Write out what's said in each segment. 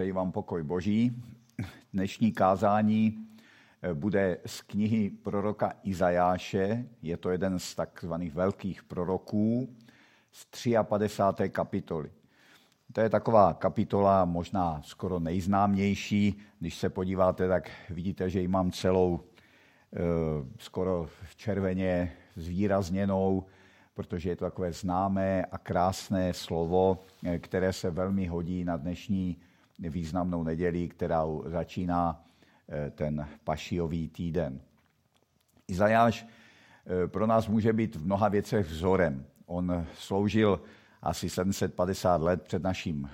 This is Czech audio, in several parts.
Přeji vám pokoj Boží. Dnešní kázání eh, bude z knihy proroka Izajáše. Je to jeden z takzvaných velkých proroků z 53. kapitoly. To je taková kapitola možná skoro nejznámější. Když se podíváte, tak vidíte, že ji mám celou eh, skoro červeně zvýrazněnou, protože je to takové známé a krásné slovo, eh, které se velmi hodí na dnešní významnou neděli, která začíná eh, ten pašiový týden. Izajáš eh, pro nás může být v mnoha věcech vzorem. On sloužil asi 750 let před naším,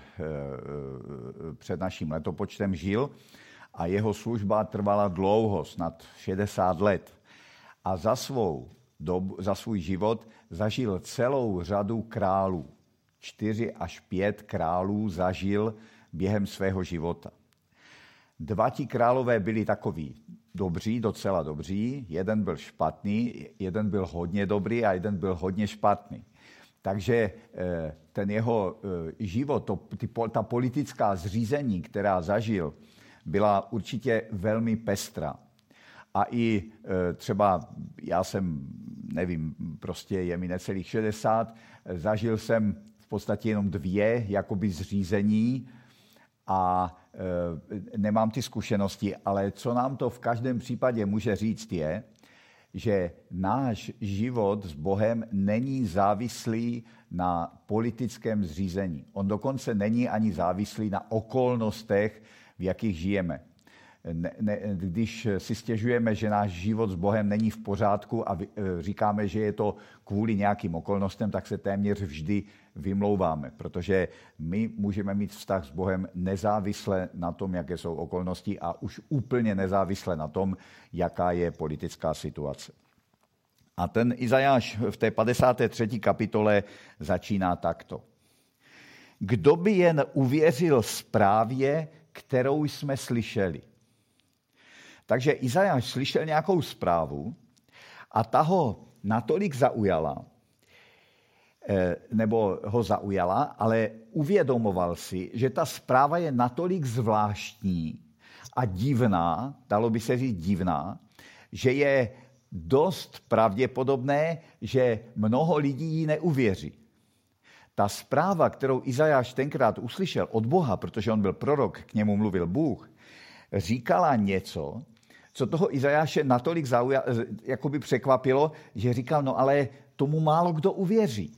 před naším letopočtem žil a jeho služba trvala dlouho, snad 60 let. A za svou dobu, za svůj život zažil celou řadu králů. Čtyři až pět králů zažil během svého života. Dva ti králové byli takoví dobří, docela dobří, jeden byl špatný, jeden byl hodně dobrý a jeden byl hodně špatný. Takže eh, ten jeho eh, život, to, ty, ta politická zřízení, která zažil, byla určitě velmi pestrá. A i e, třeba já jsem, nevím, prostě je mi necelých 60, zažil jsem v podstatě jenom dvě jakoby zřízení a e, nemám ty zkušenosti, ale co nám to v každém případě může říct je, že náš život s Bohem není závislý na politickém zřízení. On dokonce není ani závislý na okolnostech, v jakých žijeme ne, ne, když si stěžujeme, že náš život s Bohem není v pořádku a e, říkáme, že je to kvůli nějakým okolnostem, tak se téměř vždy vymlouváme, protože my můžeme mít vztah s Bohem nezávisle na tom, jaké jsou okolnosti a už úplně nezávisle na tom, jaká je politická situace. A ten Izajáš v té 53. kapitole začíná takto. Kdo by jen uvěřil zprávě, kterou jsme slyšeli? Takže Izajáš slyšel nějakou zprávu a ta ho natolik zaujala, nebo ho zaujala, ale uvědomoval si, že ta zpráva je natolik zvláštní a divná, dalo by se říct divná, že je dost pravděpodobné, že mnoho lidí ji neuvěří. Ta zpráva, kterou Izajáš tenkrát uslyšel od Boha, protože on byl prorok, k němu mluvil Bůh, říkala něco, co toho Izajáše natolik zaujal, jakoby překvapilo, že říkal, no ale tomu málo kdo uvěří.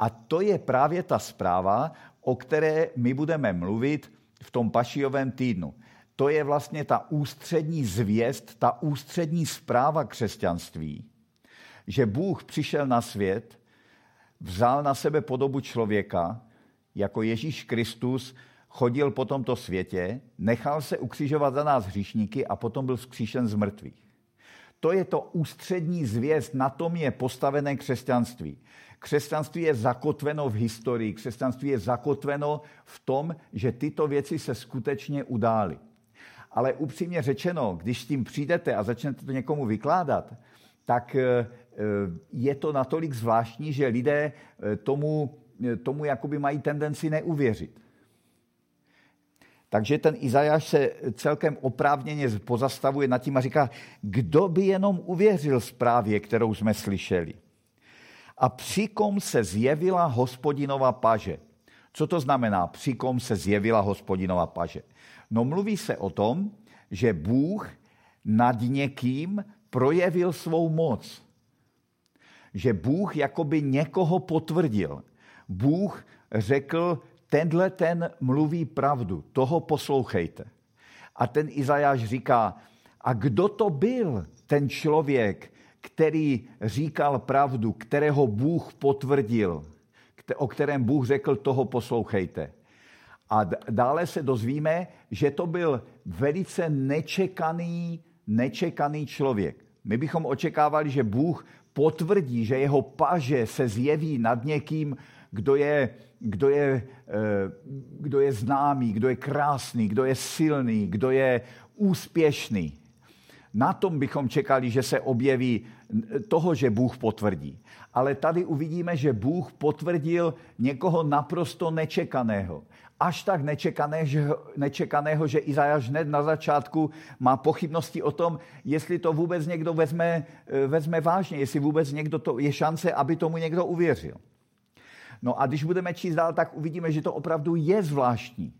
A to je právě ta zpráva, o které my budeme mluvit v tom pašijovém týdnu. To je vlastně ta ústřední zvěst, ta ústřední zpráva křesťanství, že Bůh přišel na svět, vzal na sebe podobu člověka, jako Ježíš Kristus chodil po tomto světě, nechal se ukřižovat za nás hříšníky a potom byl vzkříšen z mrtvých. To je to ústřední zvěst, na tom je postavené křesťanství. Křesťanství je zakotveno v historii, křesťanství je zakotveno v tom, že tyto věci se skutečně udály. Ale upřímně řečeno, když s tím přijdete a začnete to někomu vykládat, tak eh, eh, je to natolik zvláštní, že lidé eh, tomu, tomu jakoby mají tendenci neuvěřit. Takže ten Izajáš se celkem oprávněně pozastavuje nad tím a říká, kdo by jenom uvěřil zprávě, kterou jsme slyšeli. A přikom se zjevila hospodinova paže. Co to znamená, přikom se zjevila hospodinova paže? No mluví se o tom, že Bůh nad někým projevil svou moc. Že Bůh jakoby někoho potvrdil. Bůh řekl, tenhle ten mluví pravdu, toho poslouchejte. A ten Izajáš říká, a kdo to byl ten člověk, který říkal pravdu, kterého Bůh potvrdil, o kterém Bůh řekl, toho poslouchejte. A dále se dozvíme, že to byl velice nečekaný, nečekaný člověk. My bychom očekávali, že Bůh potvrdí, že jeho paže se zjeví nad někým, kdo je, kdo je, eh, kdo je známý, kdo je krásný, kdo je silný, kdo je úspěšný. Na tom bychom čekali, že se objeví toho, že Bůh potvrdí. Ale tady uvidíme, že Bůh potvrdil někoho naprosto nečekaného. Až tak nečekaného, nečekaného že Izajáš hned na začátku má pochybnosti o tom, jestli to vůbec někdo vezme, vezme vážně, jestli vůbec někdo to, je šance, aby tomu někdo uvěřil. No a když budeme číst dál, tak uvidíme, že to opravdu je zvláštní.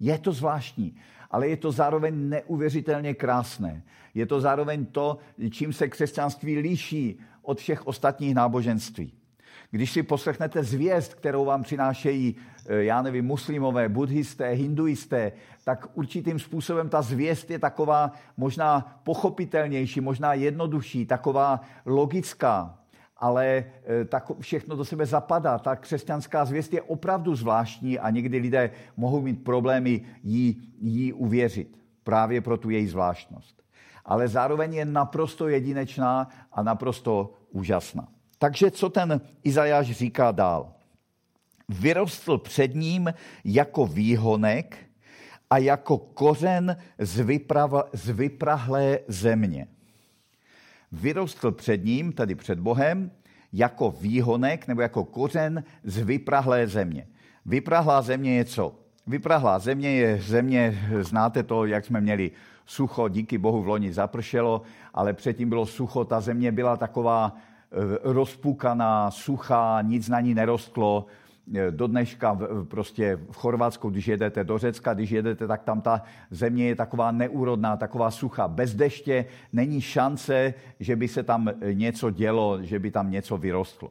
Je to zvláštní, ale je to zároveň neuvěřitelně krásné. Je to zároveň to, čím se křesťanství liší od všech ostatních náboženství. Když si poslechnete zvěst, kterou vám přinášejí, eh, já nevím, muslimové, buddhisté, hinduisté, tak určitým způsobem ta zvěst je taková možná pochopitelnější, možná jednodušší, taková logická ale eh, tak všechno do sebe zapadá. Ta křesťanská zvěst je opravdu zvláštní a někdy lidé mohou mít problémy jí, jí uvěřit právě pro tu její zvláštnost. Ale zároveň je naprosto jedinečná a naprosto úžasná. Takže co ten Izajáš říká dál? Vyrostl před ním jako výhonek a jako kořen z, vyprava, z vyprahlé země vyrostl před ním, tedy před Bohem, jako výhonek nebo jako kořen z vyprahlé země. Vyprahlá země je co? Vyprahlá země je země, znáte to, jak jsme měli sucho, díky Bohu v loni zapršelo, ale předtím bylo sucho, ta země byla taková eh, rozpukaná, suchá, nic na ní nerostlo, do dneška prostě v Chorvatsku, když jedete do Řecka, když jedete, tak tam ta země je taková neúrodná, taková suchá. Bez deště není šance, že by se tam eh, něco dělo, že by tam něco vyrostlo.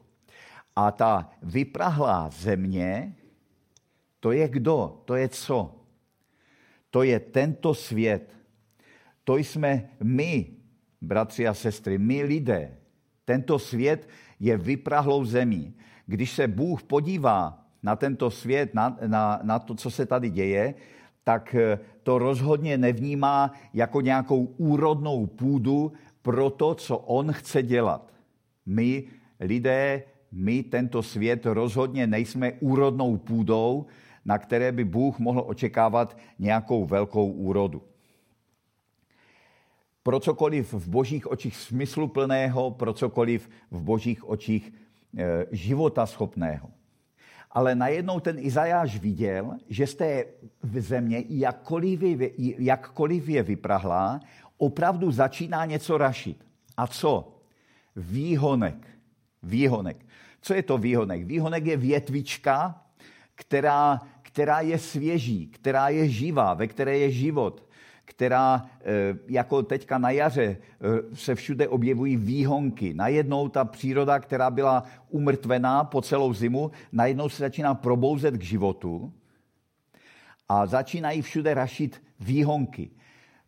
A ta vyprahlá země, to je kdo? To je co? To je tento svět. To jsme my, bratři a sestry, my lidé. Tento svět je vyprahlou zemí když se Bůh podívá na tento svět, na, na, na to, co se tady děje, tak eh, to rozhodně nevnímá jako nějakou úrodnou půdu pro to, co on chce dělat. My, lidé, my tento svět rozhodně nejsme úrodnou půdou, na které by Bůh mohl očekávat nějakou velkou úrodu. Pro cokoliv v božích očích smysluplného, pro cokoliv v božích očích života schopného. Ale najednou ten Izajáš viděl, že z té země, jakkoliv je, jakkoliv je vyprahlá, opravdu začíná něco rašit. A co? Výhonek. Výhonek. Co je to výhonek? Výhonek je větvička, která, která je svěží, která je živá, ve které je život, která eh, jako teďka na jaře eh, se všude objevují výhonky. Najednou ta příroda, která byla umrtvená po celou zimu, najednou se začíná probouzet k životu a začínají všude rašit výhonky.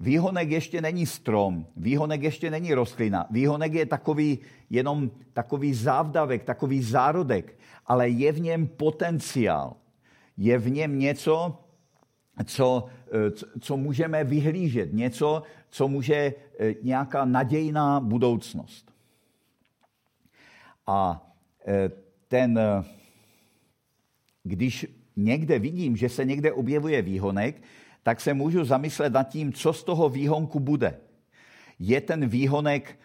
Výhonek ještě není strom, výhonek ještě není rostlina. Výhonek je takový, jenom takový závdavek, takový zárodek, ale je v něm potenciál. Je v něm něco, co, eh, co můžeme vyhlížet, něco, co může eh, nějaká nadějná budoucnost. A eh, ten, když někde vidím, že se někde objevuje výhonek, tak se můžu zamyslet nad tím, co z toho výhonku bude. Je ten výhonek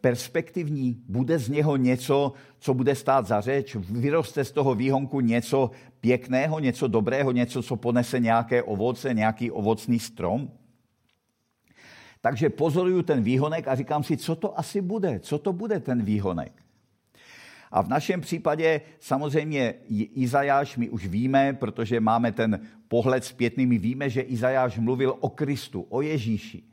perspektivní, bude z něho něco, co bude stát za řeč, vyroste z toho výhonku něco pěkného, něco dobrého, něco, co ponese nějaké ovoce, nějaký ovocný strom. Takže pozoruju ten výhonek a říkám si, co to asi bude, co to bude ten výhonek. A v našem případě samozřejmě Izajáš my už víme, protože máme ten pohled zpětný, my víme, že Izajáš mluvil o Kristu, o Ježíši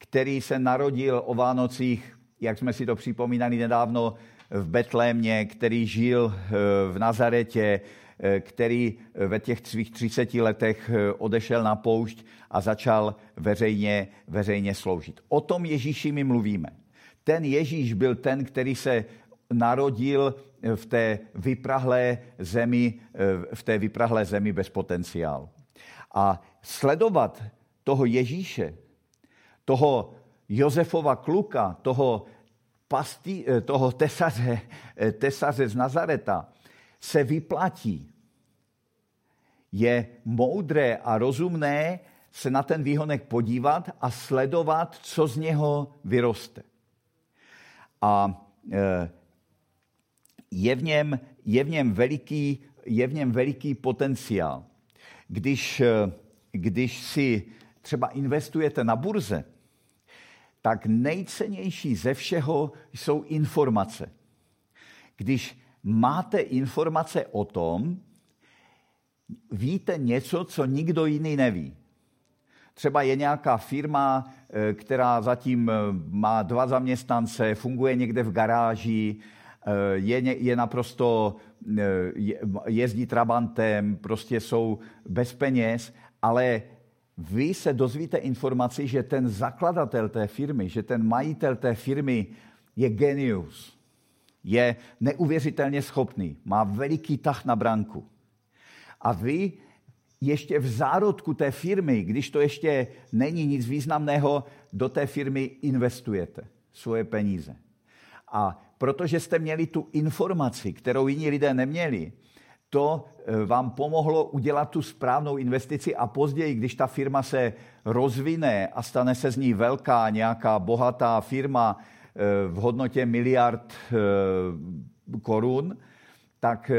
který se narodil o Vánocích, jak jsme si to připomínali nedávno, v Betlémě, který žil eh, v Nazaretě, eh, který ve těch svých 30 letech eh, odešel na poušť a začal veřejně, veřejně sloužit. O tom Ježíši my mluvíme. Ten Ježíš byl ten, který se narodil v té vyprahlé zemi, v té vyprahlé zemi bez potenciálu. A sledovat toho Ježíše, toho Josefova kluka, toho, pastí, eh, toho tesaře, eh, tesaře z Nazareta, se vyplatí. Je moudré a rozumné se na ten výhonek podívat a sledovat, co z něho vyroste. a je v něm, je v něm, veliký, je v něm veliký potenciál. Když, když si třeba investujete na burze, tak nejcennější ze všeho jsou informace. Když máte informace o tom, víte něco, co nikdo jiný neví. Třeba je nějaká firma, eh, která zatím eh, má dva zaměstnance, funguje někde v garáži, eh, je, je naprosto, jezdí trabantem, prostě jsou bez peněz, ale vy se dozvíte informaci, že ten zakladatel té firmy, že ten majitel té firmy je genius, je neuvěřitelně schopný, má veliký tah na branku. A vy ještě v zárodku té firmy, když to ještě není nic významného, do té firmy investujete svoje peníze. A protože jste měli tu informaci, kterou jiní lidé neměli, to eh, vám pomohlo udělat tu správnou investici a později, když ta firma se rozvine a stane se z ní velká, nějaká bohatá firma eh, v hodnotě miliard eh, korun, tak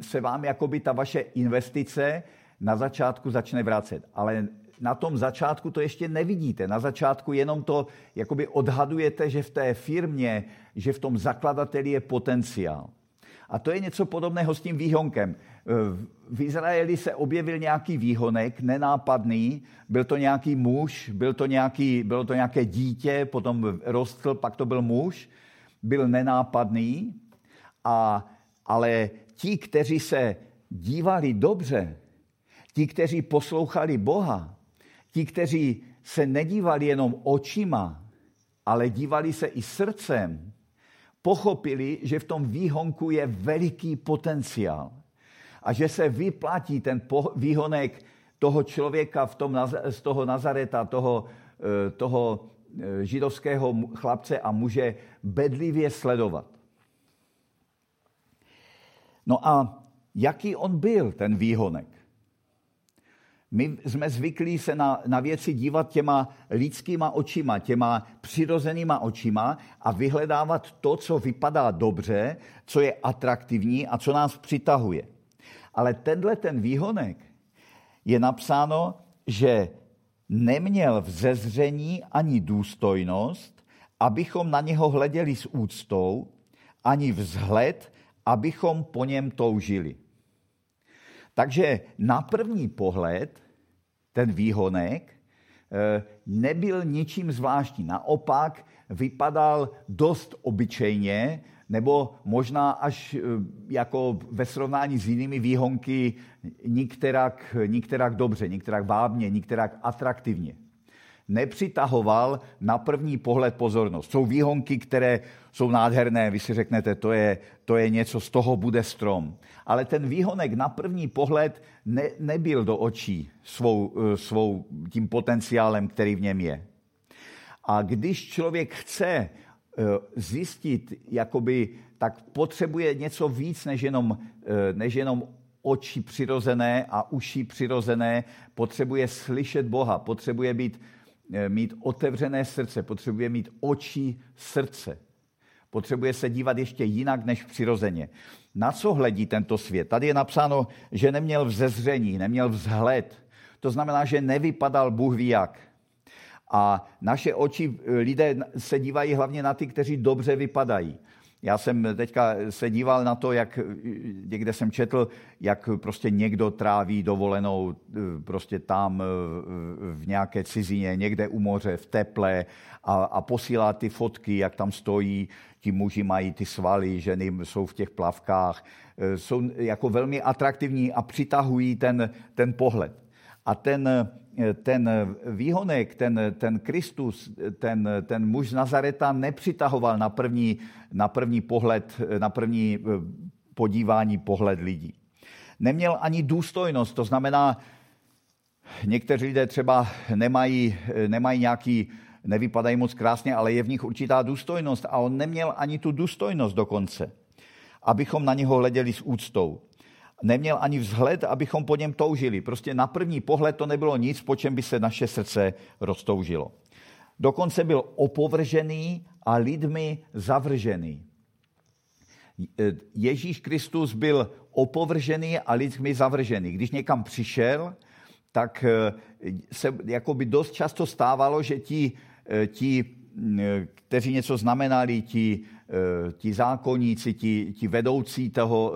se vám jakoby ta vaše investice na začátku začne vracet. Ale na tom začátku to ještě nevidíte. Na začátku jenom to jakoby odhadujete, že v té firmě, že v tom zakladateli je potenciál. A to je něco podobného s tím výhonkem. V Izraeli se objevil nějaký výhonek, nenápadný, byl to nějaký muž, byl to nějaký, bylo to nějaké dítě, potom rostl, pak to byl muž, byl nenápadný, a, ale ti, kteří se dívali dobře, ti, kteří poslouchali Boha, ti, kteří se nedívali jenom očima, ale dívali se i srdcem, pochopili, že v tom výhonku je veliký potenciál a že se vyplatí ten výhonek toho člověka v tom, z toho Nazareta, toho, eh, toho eh, židovského chlapce a muže bedlivě sledovat. No a jaký on byl, ten výhonek? My jsme zvyklí se na, na věci dívat těma lidskýma očima, těma přirozenýma očima a vyhledávat to, co vypadá dobře, co je atraktivní a co nás přitahuje. Ale tenhle ten výhonek je napsáno, že neměl vzezření ani důstojnost, abychom na něho hleděli s úctou, ani vzhled, abychom po něm toužili. Takže na první pohled ten výhonek eh, nebyl ničím zvláštní. Naopak vypadal dost obyčejně, nebo možná až eh, jako ve srovnání s jinými výhonky nikterak, nikterak dobře, nikterak vábně, nikterak atraktivně nepřitahoval na první pohled pozornost. Jsou výhonky, které jsou nádherné, vy si řeknete, to je, to je něco, z toho bude strom. Ale ten výhonek na první pohled ne, nebyl do očí svou, eh, svou tím potenciálem, který v něm je. A když člověk chce eh, zjistit, jakoby, tak potřebuje něco víc než jenom, eh, než jenom oči přirozené a uši přirozené, potřebuje slyšet Boha, potřebuje být mít otevřené srdce, potřebuje mít oči srdce. Potřebuje se dívat ještě jinak než přirozeně. Na co hledí tento svět? Tady je napsáno, že neměl vzezření, neměl vzhled. To znamená, že nevypadal Bůh ví jak. A naše oči, eh, lidé se dívají hlavně na ty, kteří dobře vypadají. Já jsem teďka se díval na to, jak někde jsem četl, jak prostě někdo tráví dovolenou eh, prostě tam eh, v nějaké cizině, někde u moře, v teple a, a posílá ty fotky, jak tam stojí, ti muži mají ty svaly, ženy jsou v těch plavkách, eh, jsou jako velmi atraktivní a přitahují ten, ten pohled. A ten, ten výhonek, ten, ten Kristus, ten, ten muž z Nazareta nepřitahoval na první, na první pohled, na první eh, podívání pohled lidí. Neměl ani důstojnost, to znamená, někteří lidé třeba nemají, nemají nějaký, nevypadají moc krásně, ale je v nich určitá důstojnost a on neměl ani tu důstojnost dokonce, abychom na něho hleděli s úctou neměl ani vzhled, abychom po něm toužili. Prostě na první pohled to nebylo nic, po čem by se naše srdce roztoužilo. Dokonce byl opovržený a lidmi zavržený. Ježíš Kristus byl opovržený a lidmi zavržený. Když někam přišel, tak eh, se jakoby dost často stávalo, že ti, eh, ti kteří něco znamenali, ti, ti zákonníci, ti, ti vedoucí toho,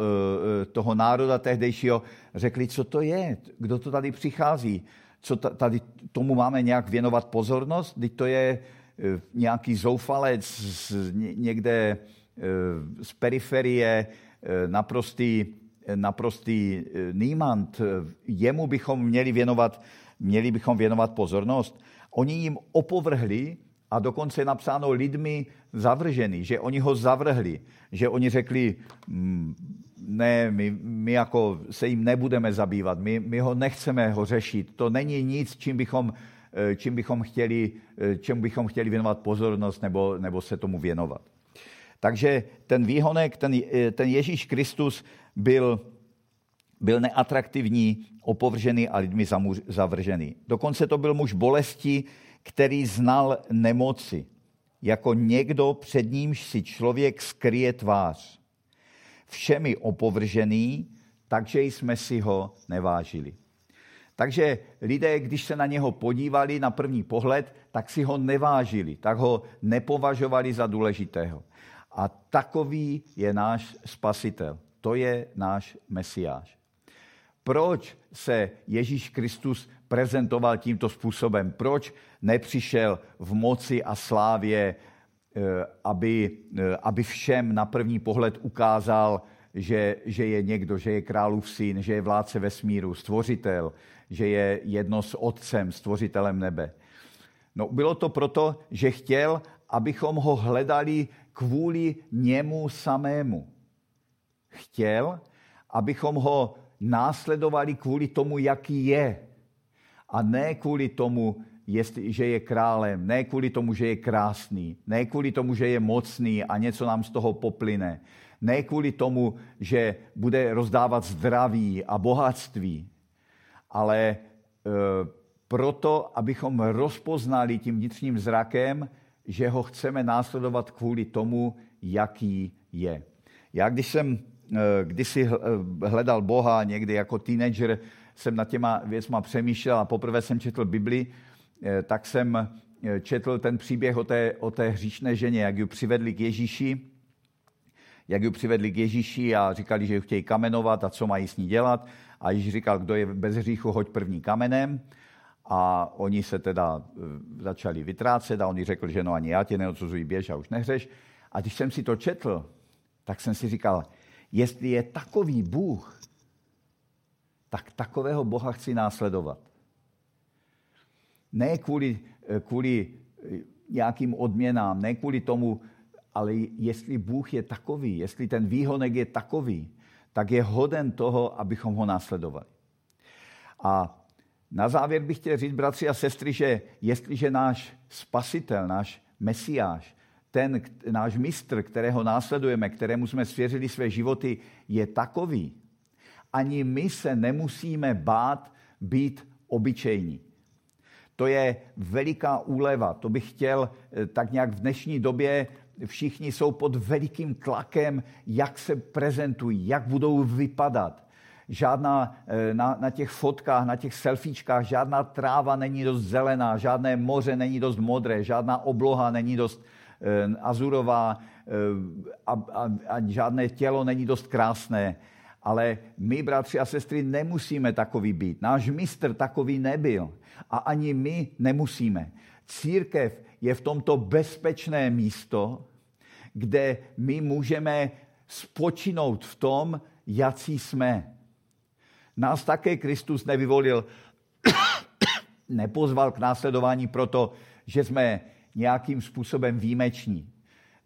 toho národa tehdejšího, řekli, co to je, kdo to tady přichází, co tady tomu máme nějak věnovat pozornost, teď to je nějaký zoufalec někde z periferie, naprostý naprostý nímant, jemu bychom měli věnovat, měli bychom věnovat pozornost. Oni jim opovrhli a dokonce je napsáno lidmi zavržený, že oni ho zavrhli, že oni řekli, mm, ne, my, my jako se jim nebudeme zabývat, my, my ho nechceme ho řešit, to není nic, čím bychom, eh, čím bychom chtěli, eh, čemu bychom chtěli věnovat pozornost nebo, nebo se tomu věnovat. Takže ten výhonek, ten, ten Ježíš Kristus byl, byl neatraktivní, opovržený a lidmi zavržený. Dokonce to byl muž bolesti, který znal nemoci, jako někdo, před nímž si člověk skryje tvář. Všemi opovržený, takže jsme si ho nevážili. Takže lidé, když se na něho podívali na první pohled, tak si ho nevážili, tak ho nepovažovali za důležitého. A takový je náš spasitel. To je náš mesiáš. Proč se Ježíš Kristus prezentoval tímto způsobem? Proč nepřišel v moci a slávě, eh, aby, eh, aby všem na první pohled ukázal, že, že je někdo, že je králův syn, že je vládce vesmíru, stvořitel, že je jedno s otcem, stvořitelem nebe. No, bylo to proto, že chtěl, abychom ho hledali kvůli němu samému chtěl, abychom ho následovali kvůli tomu, jaký je. A ne kvůli tomu, jestli, že je králem, ne kvůli tomu, že je krásný, ne kvůli tomu, že je mocný a něco nám z toho poplyne, ne kvůli tomu, že bude rozdávat zdraví a bohatství, ale e, proto, abychom rozpoznali tím vnitřním zrakem, že ho chceme následovat kvůli tomu, jaký je. Já když jsem kdysi eh, hledal Boha, někdy jako teenager jsem nad těma věcma přemýšlel a poprvé jsem četl Bibli, eh, tak jsem četl ten příběh o té, o té hříšné ženě, jak ji přivedli k Ježíši, jak ji přivedli k Ježíši a říkali, že ji chtějí kamenovat a co mají s ní dělat. A Ježíš říkal, kdo je bez hříchu, hoď první kamenem. A oni se teda začali vytrácet a oni řekl, že no ani já tě neodsuzuji, běž a už nehřeš. A když jsem si to četl, tak jsem si říkal, Jestli je takový Bůh, tak takového Boha chci následovat. Ne kvůli, kvůli nějakým odměnám, ne kvůli tomu, ale jestli Bůh je takový, jestli ten výhonek je takový, tak je hoden toho, abychom ho následovali. A na závěr bych chtěl říct, bratři a sestry, že jestliže náš spasitel, náš mesiáš, ten náš mistr, kterého následujeme, kterému jsme svěřili své životy, je takový, ani my se nemusíme bát být obyčejní. To je veliká úleva. To bych chtěl eh, tak nějak v dnešní době všichni jsou pod velikým tlakem, jak se prezentují, jak budou vypadat. Žádná eh, na, na těch fotkách, na těch selfiečkách, žádná tráva není dost zelená, žádné moře není dost modré, žádná obloha není dost azurová eh, a, a, a žádné tělo není dost krásné. Ale my, bratři a sestry, nemusíme takový být. Náš mistr takový nebyl. A ani my nemusíme. Církev je v tomto bezpečné místo, kde my můžeme spočinout v tom, jací jsme. Nás také Kristus nevyvolil, nepozval k následování proto, že jsme nějakým způsobem výjimeční.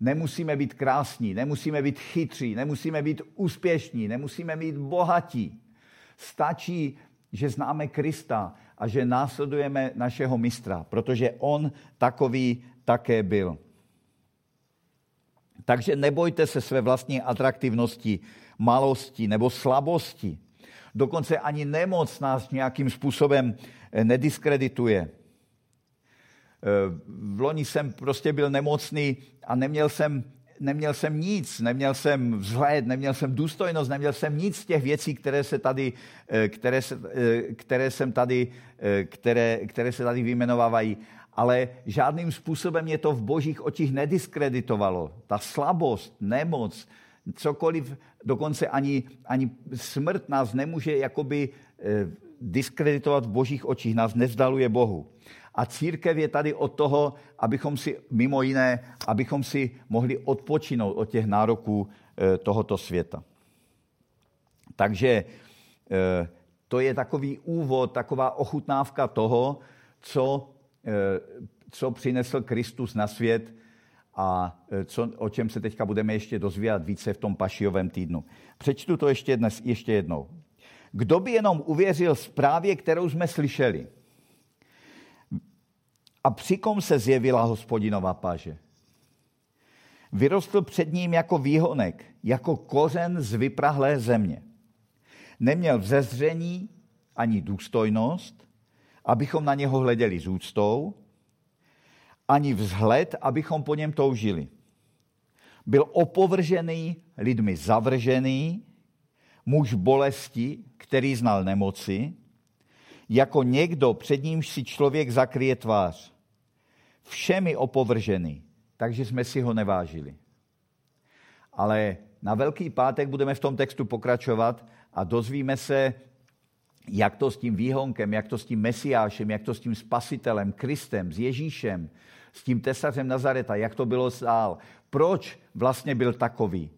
Nemusíme být krásní, nemusíme být chytří, nemusíme být úspěšní, nemusíme být bohatí. Stačí, že známe Krista a že následujeme našeho mistra, protože on takový také byl. Takže nebojte se své vlastní atraktivnosti, malosti nebo slabosti. Dokonce ani nemoc nás nějakým způsobem nediskredituje. V loni jsem prostě byl nemocný a neměl jsem, neměl jsem nic, neměl jsem vzhled, neměl jsem důstojnost, neměl jsem nic z těch věcí, které, se tady, které, se, které, jsem tady, které, které se tady vyjmenovávají ale žádným způsobem mě to v božích očích nediskreditovalo. Ta slabost, nemoc, cokoliv, dokonce ani, ani smrt nás nemůže jakoby eh, diskreditovat v božích očích, nás nevzdaluje Bohu. A církev je tady od toho, abychom si, mimo jiné, abychom si mohli odpočinout od těch nároků eh, tohoto světa. Takže eh, to je takový úvod, taková ochutnávka toho, co Eh, co přinesl Kristus na svět a co, o čem se teďka budeme ještě dozvídat více v tom pašiovém týdnu. Přečtu to ještě, dnes, ještě jednou. Kdo by jenom uvěřil zprávě, kterou jsme slyšeli? A přikom se zjevila hospodinova paže. Vyrostl před ním jako výhonek, jako kořen z vyprahlé země. Neměl vzezření ani důstojnost, abychom na něho hleděli s úctou, ani vzhled, abychom po něm toužili. Byl opovržený, lidmi zavržený, muž bolesti, který znal nemoci, jako někdo, před nímž si člověk zakryje tvář. Všemi opovržený, takže jsme si ho nevážili. Ale na Velký pátek budeme v tom textu pokračovat a dozvíme se jak to s tím výhonkem, jak to s tím mesiášem, jak to s tím spasitelem, Kristem, s Ježíšem, s tím tesařem Nazareta, jak to bylo dál. Proč vlastně byl takový?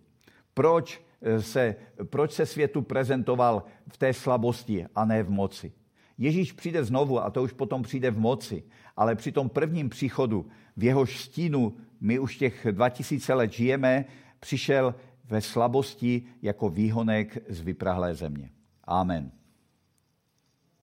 Proč eh, se, proč se světu prezentoval v té slabosti a ne v moci? Ježíš přijde znovu a to už potom přijde v moci, ale při tom prvním příchodu, v jehož stínu my už těch 2000 let žijeme, přišel ve slabosti jako výhonek z vyprahlé země. Amen.